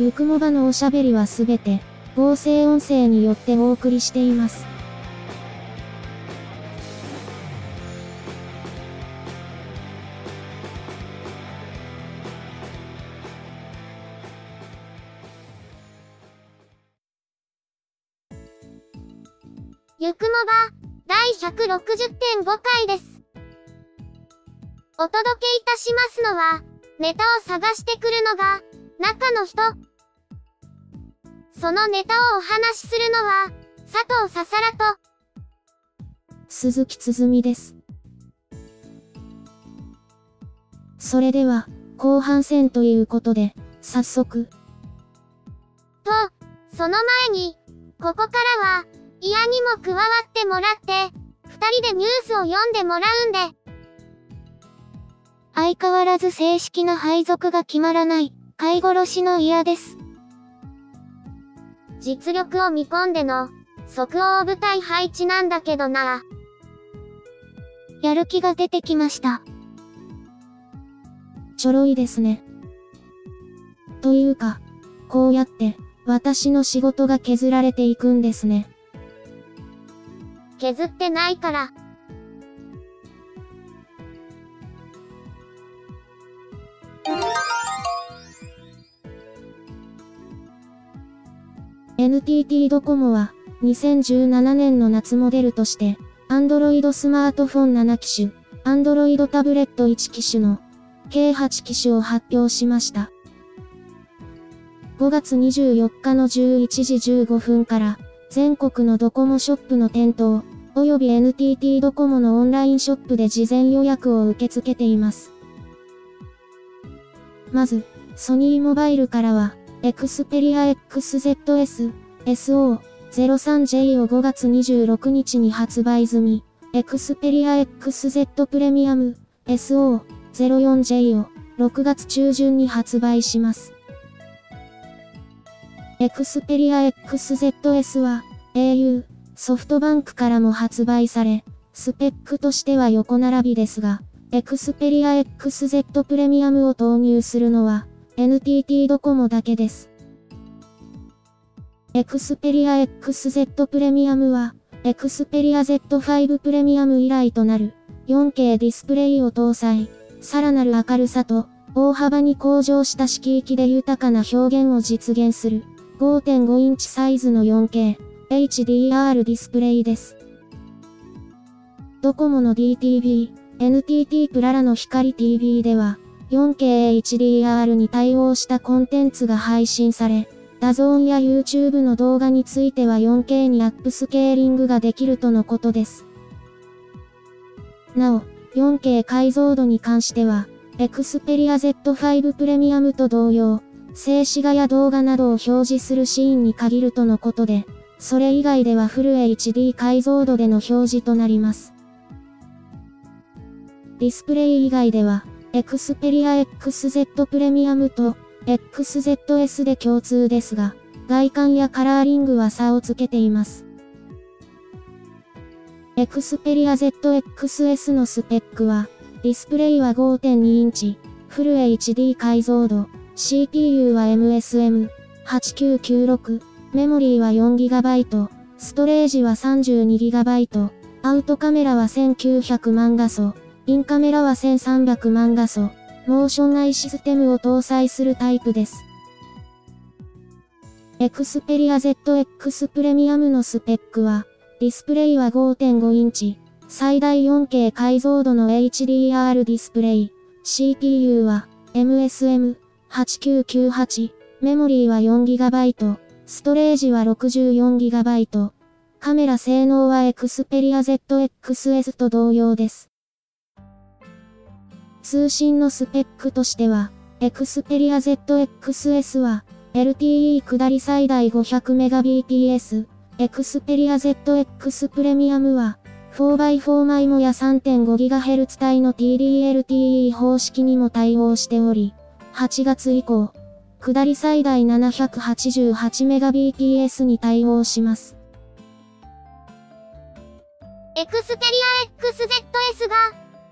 ゆくもばのおしゃべりはすべて、合成音声によってお送りしています。ゆくもば、第160.5回です。お届けいたしますのは、ネタを探してくるのが、中の人。そのネタをお話しするのは、佐藤ささらと、鈴木つづみです。それでは、後半戦ということで、早速。と、その前に、ここからは、嫌にも加わってもらって、二人でニュースを読んでもらうんで。相変わらず正式な配属が決まらない、飼い殺しの嫌です。実力を見込んでの、即応部隊配置なんだけどな。やる気が出てきました。ちょろいですね。というか、こうやって、私の仕事が削られていくんですね。削ってないから。NTT ドコモは、2017年の夏モデルとして、Android スマートフォン7機種、Android タブレット1機種の、計8機種を発表しました。5月24日の11時15分から、全国のドコモショップの店頭、および NTT ドコモのオンラインショップで事前予約を受け付けています。まず、ソニーモバイルからは、Xperia XZS SO03J を5月26日に発売済み、Xperia XZ プレミアム SO04J を6月中旬に発売します。Xperia XZS は au ソフトバンクからも発売され、スペックとしては横並びですが、Xperia XZ プレミアムを投入するのは、NTT ドコモだけです。Xperia XZ プレミアムは、Xperia Z5 プレミアム以来となる 4K ディスプレイを搭載、さらなる明るさと大幅に向上した色域で豊かな表現を実現する5.5インチサイズの 4K HDR ディスプレイです。ドコモの DTV、NTT プララの光 TV では、4K HDR に対応したコンテンツが配信され、DAZN や YouTube の動画については 4K にアップスケーリングができるとのことです。なお、4K 解像度に関しては、Xperia Z5 プレミアムと同様、静止画や動画などを表示するシーンに限るとのことで、それ以外ではフル HD 解像度での表示となります。ディスプレイ以外では、Xperia XZ プレミアムと XZS で共通ですが、外観やカラーリングは差をつけています。Xperia ZXS のスペックは、ディスプレイは5.2インチ、フル HD 解像度、CPU は MSM8996、メモリーは 4GB、ストレージは 32GB、アウトカメラは1900万画素、インカメラは1300万画素、モーションアイシステムを搭載するタイプです。Xperia ZX プレミアムのスペックは、ディスプレイは5.5インチ、最大 4K 解像度の HDR ディスプレイ、CPU は MSM8998、メモリーは 4GB、ストレージは 64GB。カメラ性能は Xperia ZXS と同様です。通信のスペックとしては、Xperia ZXS は、LTE 下り最大 500Mbps、Xperia ZX プレミアムは、4x4 マイモや 3.5GHz 帯の TD-LTE 方式にも対応しており、8月以降、下り最大 788Mbps に対応します。エクスペリア XZS が、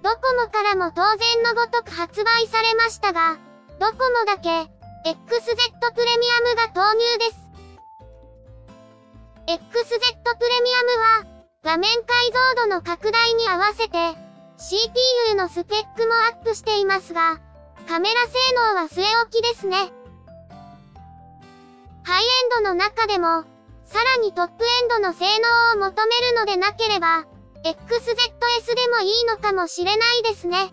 ドコモからも当然のごとく発売されましたが、ドコモだけ、XZ プレミアムが投入です。XZ プレミアムは、画面解像度の拡大に合わせて、CPU のスペックもアップしていますが、カメラ性能は据え置きですね。ハイエンドの中でも、さらにトップエンドの性能を求めるのでなければ、XZS でもいいのかもしれないですね。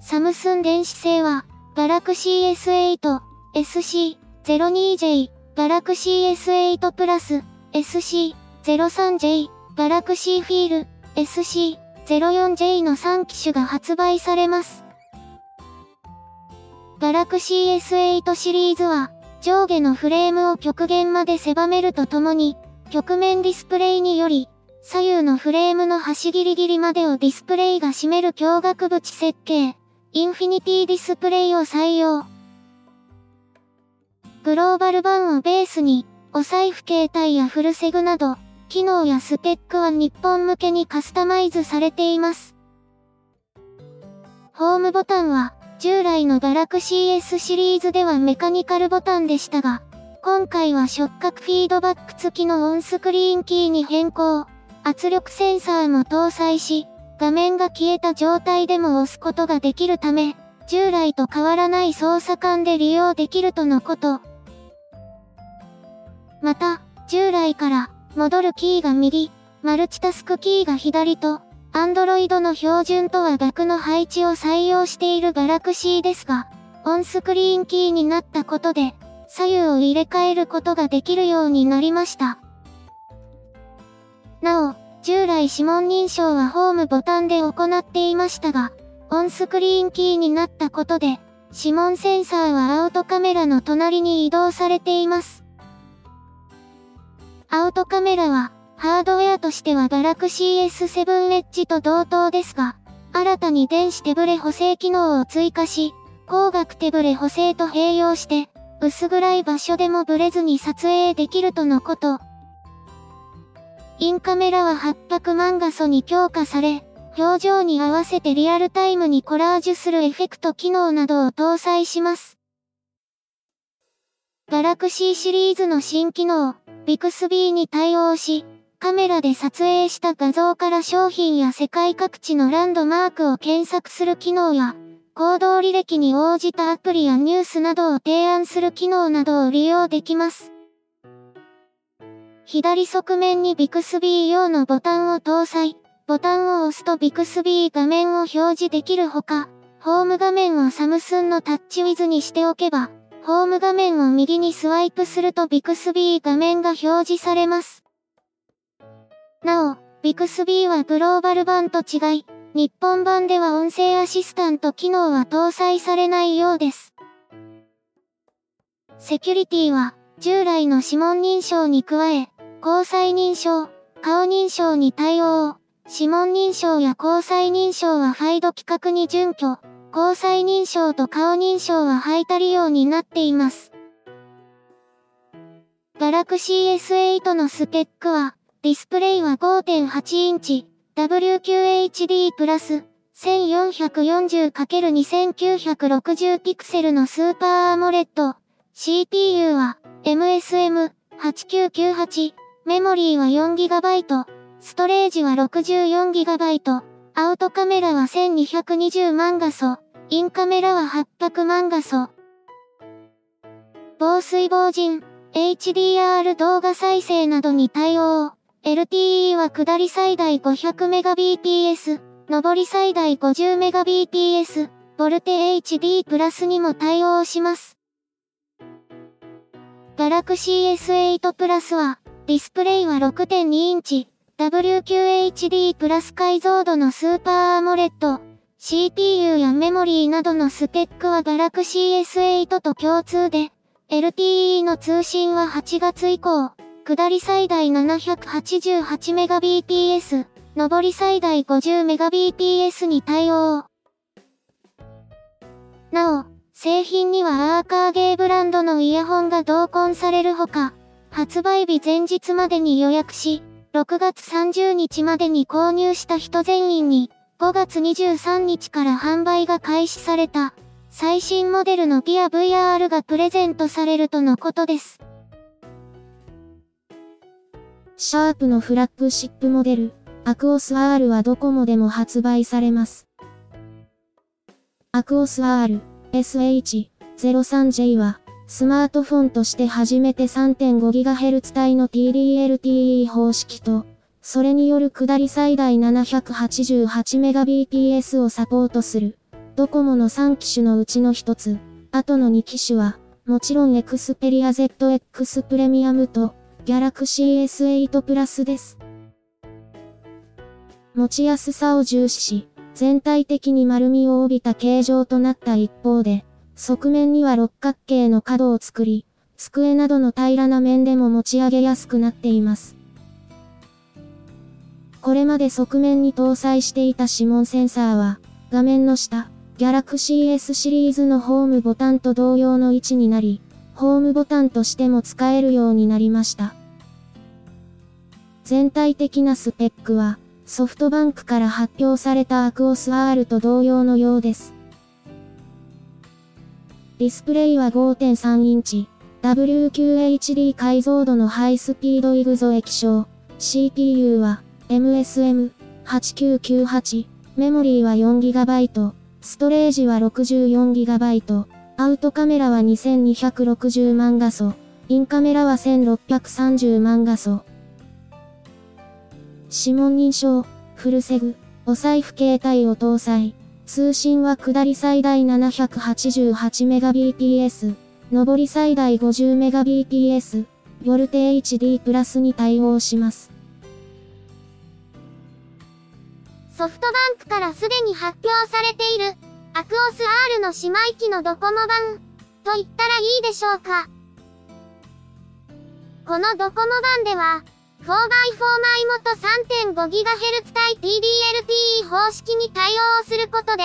サムスン電子製は、Galaxy S8、SC02J、Galaxy S8 Plus、SC03J、Galaxy Feel、SC04J の3機種が発売されます。Galaxy S8 シリーズは、上下のフレームを極限まで狭めるとともに、曲面ディスプレイにより、左右のフレームの端ギリギリまでをディスプレイが占める強額縁設計、インフィニティディスプレイを採用。グローバル版をベースに、お財布携帯やフルセグなど、機能やスペックは日本向けにカスタマイズされています。ホームボタンは、従来の Galaxy S シリーズではメカニカルボタンでしたが、今回は触覚フィードバック付きのオンスクリーンキーに変更。圧力センサーも搭載し、画面が消えた状態でも押すことができるため、従来と変わらない操作感で利用できるとのこと。また、従来から、戻るキーが右、マルチタスクキーが左と、Android の標準とは逆の配置を採用している Galaxy ですが、オンスクリーンキーになったことで、左右を入れ替えることができるようになりました。なお、従来指紋認証はホームボタンで行っていましたが、オンスクリーンキーになったことで、指紋センサーはアウトカメラの隣に移動されています。アウトカメラは、ハードウェアとしては Galaxy S7 Edge と同等ですが、新たに電子手ブレ補正機能を追加し、光学手ブレ補正と併用して、薄暗い場所でもブレずに撮影できるとのこと。インカメラは800万画素に強化され、表情に合わせてリアルタイムにコラージュするエフェクト機能などを搭載します。Galaxy シリーズの新機能、Bixby に対応し、カメラで撮影した画像から商品や世界各地のランドマークを検索する機能や、行動履歴に応じたアプリやニュースなどを提案する機能などを利用できます。左側面に Bixby 用のボタンを搭載。ボタンを押すと Bixby 画面を表示できるほか、ホーム画面をサムスンのタッチウィズにしておけば、ホーム画面を右にスワイプすると Bixby 画面が表示されます。なお、Bixby はグローバル版と違い、日本版では音声アシスタント機能は搭載されないようです。セキュリティは、従来の指紋認証に加え、交際認証、顔認証に対応。指紋認証や虹彩認証は FIDO 規格に準拠。虹彩認証と顔認証は排他利用になっています。Galaxy S8 のスペックは、ディスプレイは5.8インチ、WQHD プラス、1440×2960 ピクセルの Super AMOLED。CPU は、MSM8998。メモリーは 4GB。ストレージは 64GB。アウトカメラは1220万画素。インカメラは800万画素。防水防塵、HDR 動画再生などに対応。LTE は下り最大 500Mbps、上り最大 50Mbps、ボルテ HD プラスにも対応します。Galaxy S8 プラスは、ディスプレイは6.2インチ、WQHD プラス解像度の Super AMOLED、CPU やメモリーなどのスペックは Galaxy S8 と共通で、LTE の通信は8月以降、下り最大 788Mbps、上り最大 50Mbps に対応。なお、製品にはアーカーゲーブランドのイヤホンが同梱されるほか、発売日前日までに予約し、6月30日までに購入した人全員に、5月23日から販売が開始された、最新モデルのギア VR がプレゼントされるとのことです。シャープのフラッグシップモデル、アクオス R はドコモでも発売されます。アクオス R、SH03J は、スマートフォンとして初めて 3.5GHz 帯の TD-LTE 方式と、それによる下り最大 788Mbps をサポートする、ドコモの3機種のうちの一つ、後の2機種は、もちろん Xperia ZX プレミアムと、Galaxy S8 プラスです。持ちやすさを重視し、全体的に丸みを帯びた形状となった一方で、側面には六角形の角を作り、机などの平らな面でも持ち上げやすくなっています。これまで側面に搭載していた指紋センサーは、画面の下、Galaxy S シリーズのホームボタンと同様の位置になり、ホームボタンとしても使えるようになりました。全体的なスペックは、ソフトバンクから発表されたアクオス R と同様のようです。ディスプレイは5.3インチ、WQHD 解像度のハイスピードイグゾ液晶、CPU は MSM8998、メモリーは 4GB、ストレージは 64GB、アウトカメラは2260万画素、インカメラは1630万画素。指紋認証、フルセグ、お財布携帯を搭載。通信は下り最大 788Mbps、上り最大 50Mbps、ボルテ HD プラスに対応します。ソフトバンクからすでに発表されている、アクオス R の姉妹機のドコモ版、と言ったらいいでしょうか。このドコモ版では、4x4 枚元 3.5GHz 対 TD-LTE 方式に対応することで、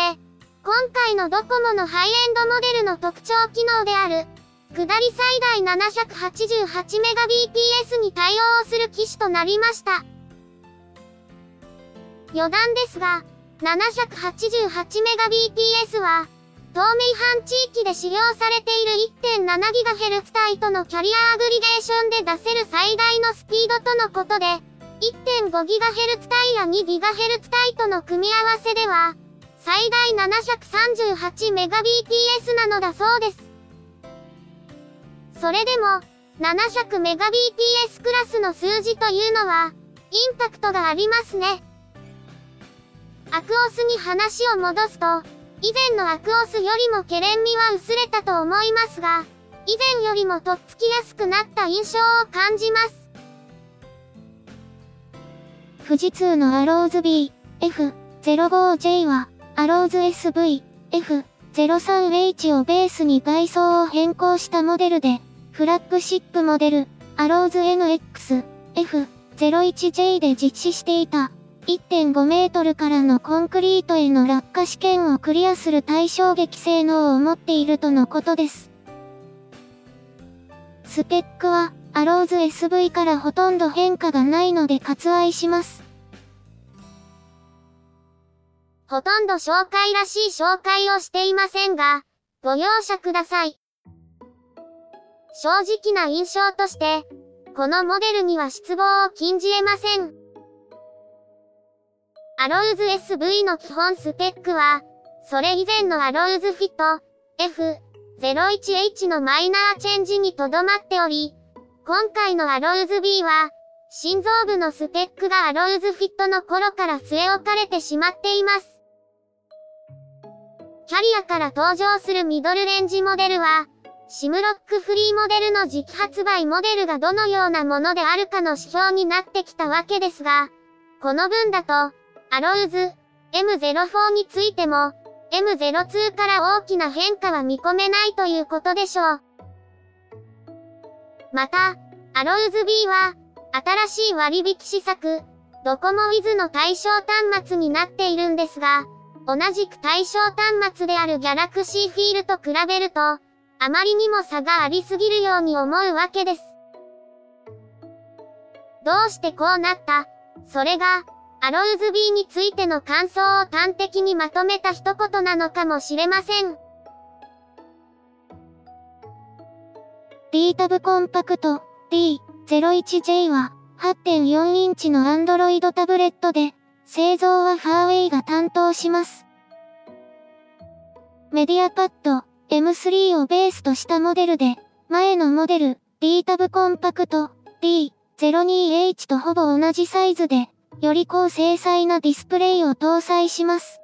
今回のドコモのハイエンドモデルの特徴機能である、下り最大 788Mbps に対応する機種となりました。余談ですが、788Mbps は、東名阪地域で使用されている 1.7GHz 帯とのキャリアアグリゲーションで出せる最大のスピードとのことで、1.5GHz 帯や 2GHz 帯との組み合わせでは、最大 738Mbps なのだそうです。それでも、700Mbps クラスの数字というのは、インパクトがありますね。アクオスに話を戻すと、以前のアクオスよりもケレン味は薄れたと思いますが、以前よりもとっつきやすくなった印象を感じます。富士通のアローズ B、F05J は、アローズ SV、F03H をベースに外装を変更したモデルで、フラッグシップモデル、アローズ NX、F01J で実施していた、1.5メートルからのコンクリートへの落下試験をクリアする対衝撃性能を持っているとのことです。スペックは、アローズ SV からほとんど変化がないので割愛します。ほとんど紹介らしい紹介をしていませんが、ご容赦ください。正直な印象として、このモデルには失望を禁じ得ません。アローズ SV の基本スペックは、それ以前のアローズフィット F01H のマイナーチェンジにとどまっており、今回のアローズ B は、心臓部のスペックがアローズフィットの頃から据え置かれてしまっています。キャリアから登場するミドルレンジモデルは、シムロックフリーモデルの時期発売モデルがどのようなものであるかの指標になってきたわけですが、この分だと、アローズ、M04 についても、M02 から大きな変化は見込めないということでしょう。また、アローズ B は、新しい割引施策、ドコモ Wiz の対象端末になっているんですが、同じく対象端末である Galaxy フィールと比べると、あまりにも差がありすぎるように思うわけです。どうしてこうなった？それが、アローズ B についての感想を端的にまとめた一言なのかもしれません。D タブコンパクト D01J は8.4インチの Android タブレットで製造はファーウェイが担当します。メディアパッド M3 をベースとしたモデルで前のモデル D タブコンパクト D02H とほぼ同じサイズでより高精細なディスプレイを搭載します。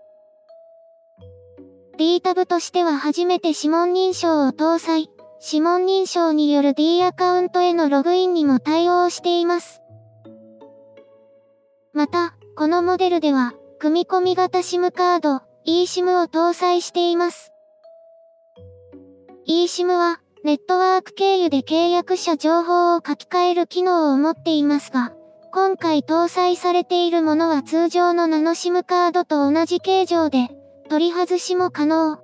D タブとしては初めて指紋認証を搭載。指紋認証による D アカウントへのログインにも対応しています。また、このモデルでは、組み込み型 SIM カード、eSIM を搭載しています。eSIM は、ネットワーク経由で契約者情報を書き換える機能を持っていますが、今回搭載されているものは通常のナノ SIM カードと同じ形状で、取り外しも可能。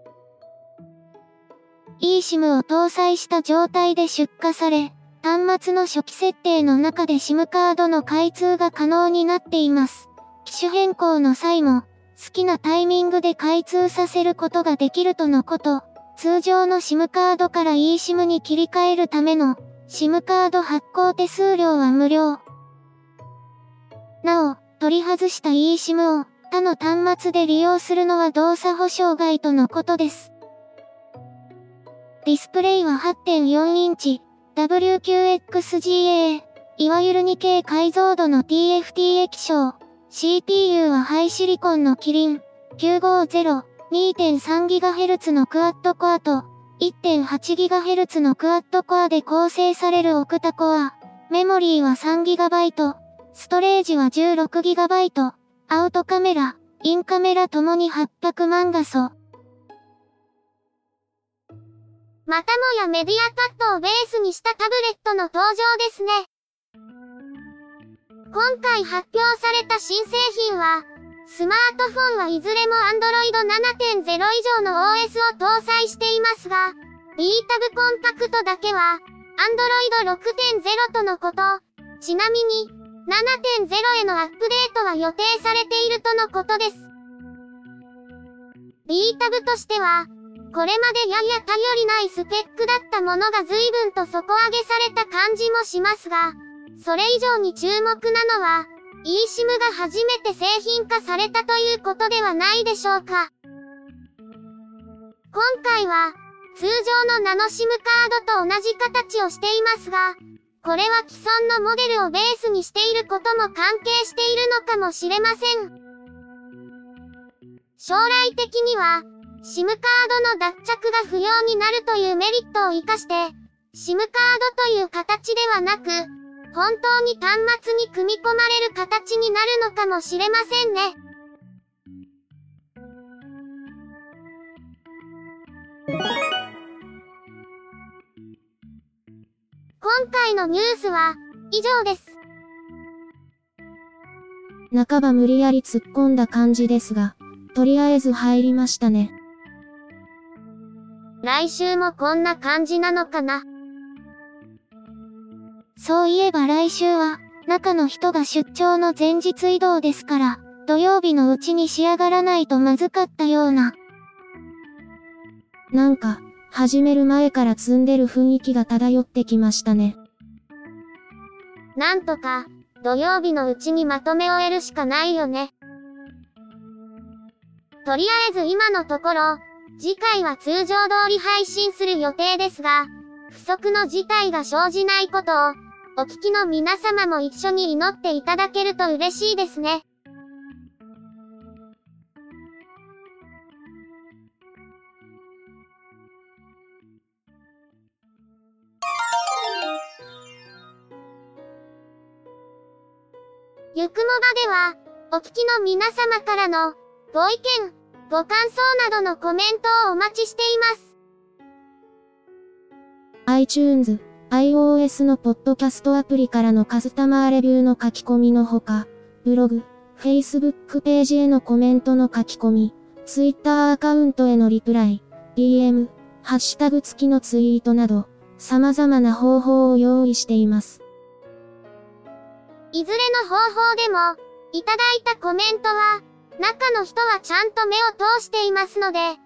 eSIM を搭載した状態で出荷され、端末の初期設定の中で SIM カードの開通が可能になっています。機種変更の際も、好きなタイミングで開通させることができるとのこと。通常の SIM カードから eSIM に切り替えるための SIM カード発行手数料は無料。なお、取り外した eSIM を他の端末で利用するのは動作保証外とのことです。ディスプレイは8.4インチ、WQXGA、いわゆる 2K 解像度の TFT 液晶。CPU はハイシリコンのキリン950、2.3GHz のクワッドコアと 1.8GHz のクワッドコアで構成されるオクタコア。メモリーは 3GB、ストレージは 16GB、アウトカメラ、インカメラともに800万画素。またもやメディアパッドをベースにしたタブレットの登場ですね。今回発表された新製品は、スマートフォンはいずれも Android 7.0以上の OS を搭載していますが、B タブコンパクトだけは、Android 6.0とのこと。ちなみに、7.0へのアップデートは予定されているとのことです。B タブとしては、これまでやや頼りないスペックだったものが随分と底上げされた感じもしますが、それ以上に注目なのは、eSIM が初めて製品化されたということではないでしょうか。今回は、通常のナノ SIM カードと同じ形をしていますが、これは既存のモデルをベースにしていることも関係しているのかもしれません。将来的には、SIM カードの脱着が不要になるというメリットを活かして、SIM カードという形ではなく、本当に端末に組み込まれる形になるのかもしれませんね。今回のニュースは以上です。半ば無理やり突っ込んだ感じですが、とりあえず入りましたね。来週もこんな感じなのかな。そういえば来週は、中の人が出張の前日移動ですから、土曜日のうちに仕上がらないとまずかったような。なんか、始める前から積んでる雰囲気が漂ってきましたね。なんとか、土曜日のうちにまとめ終えるしかないよね。とりあえず今のところ、次回は通常通り配信する予定ですが、不測の事態が生じないことを、お聞きの皆様も一緒に祈っていただけると嬉しいですね。お聞きの皆様からの、ご意見、ご感想などのコメントをお待ちしています。iTunes、iOS のポッドキャストアプリからのカスタマーレビューの書き込みのほか、ブログ、Facebook ページへのコメントの書き込み、Twitter アカウントへのリプライ、DM、ハッシュタグ付きのツイートなど、様々な方法を用意しています。いずれの方法でも、いただいたコメントは、中の人はちゃんと目を通していますので、遠慮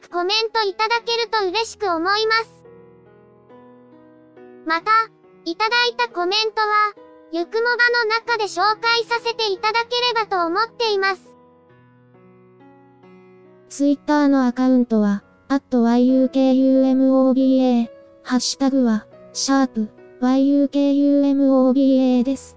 なくコメントいただけると嬉しく思います。また、いただいたコメントは、ゆくもばの中で紹介させていただければと思っています。ツイッターのアカウントは、at yukumoba、ハッシュタグは、シャープ yukumoba です。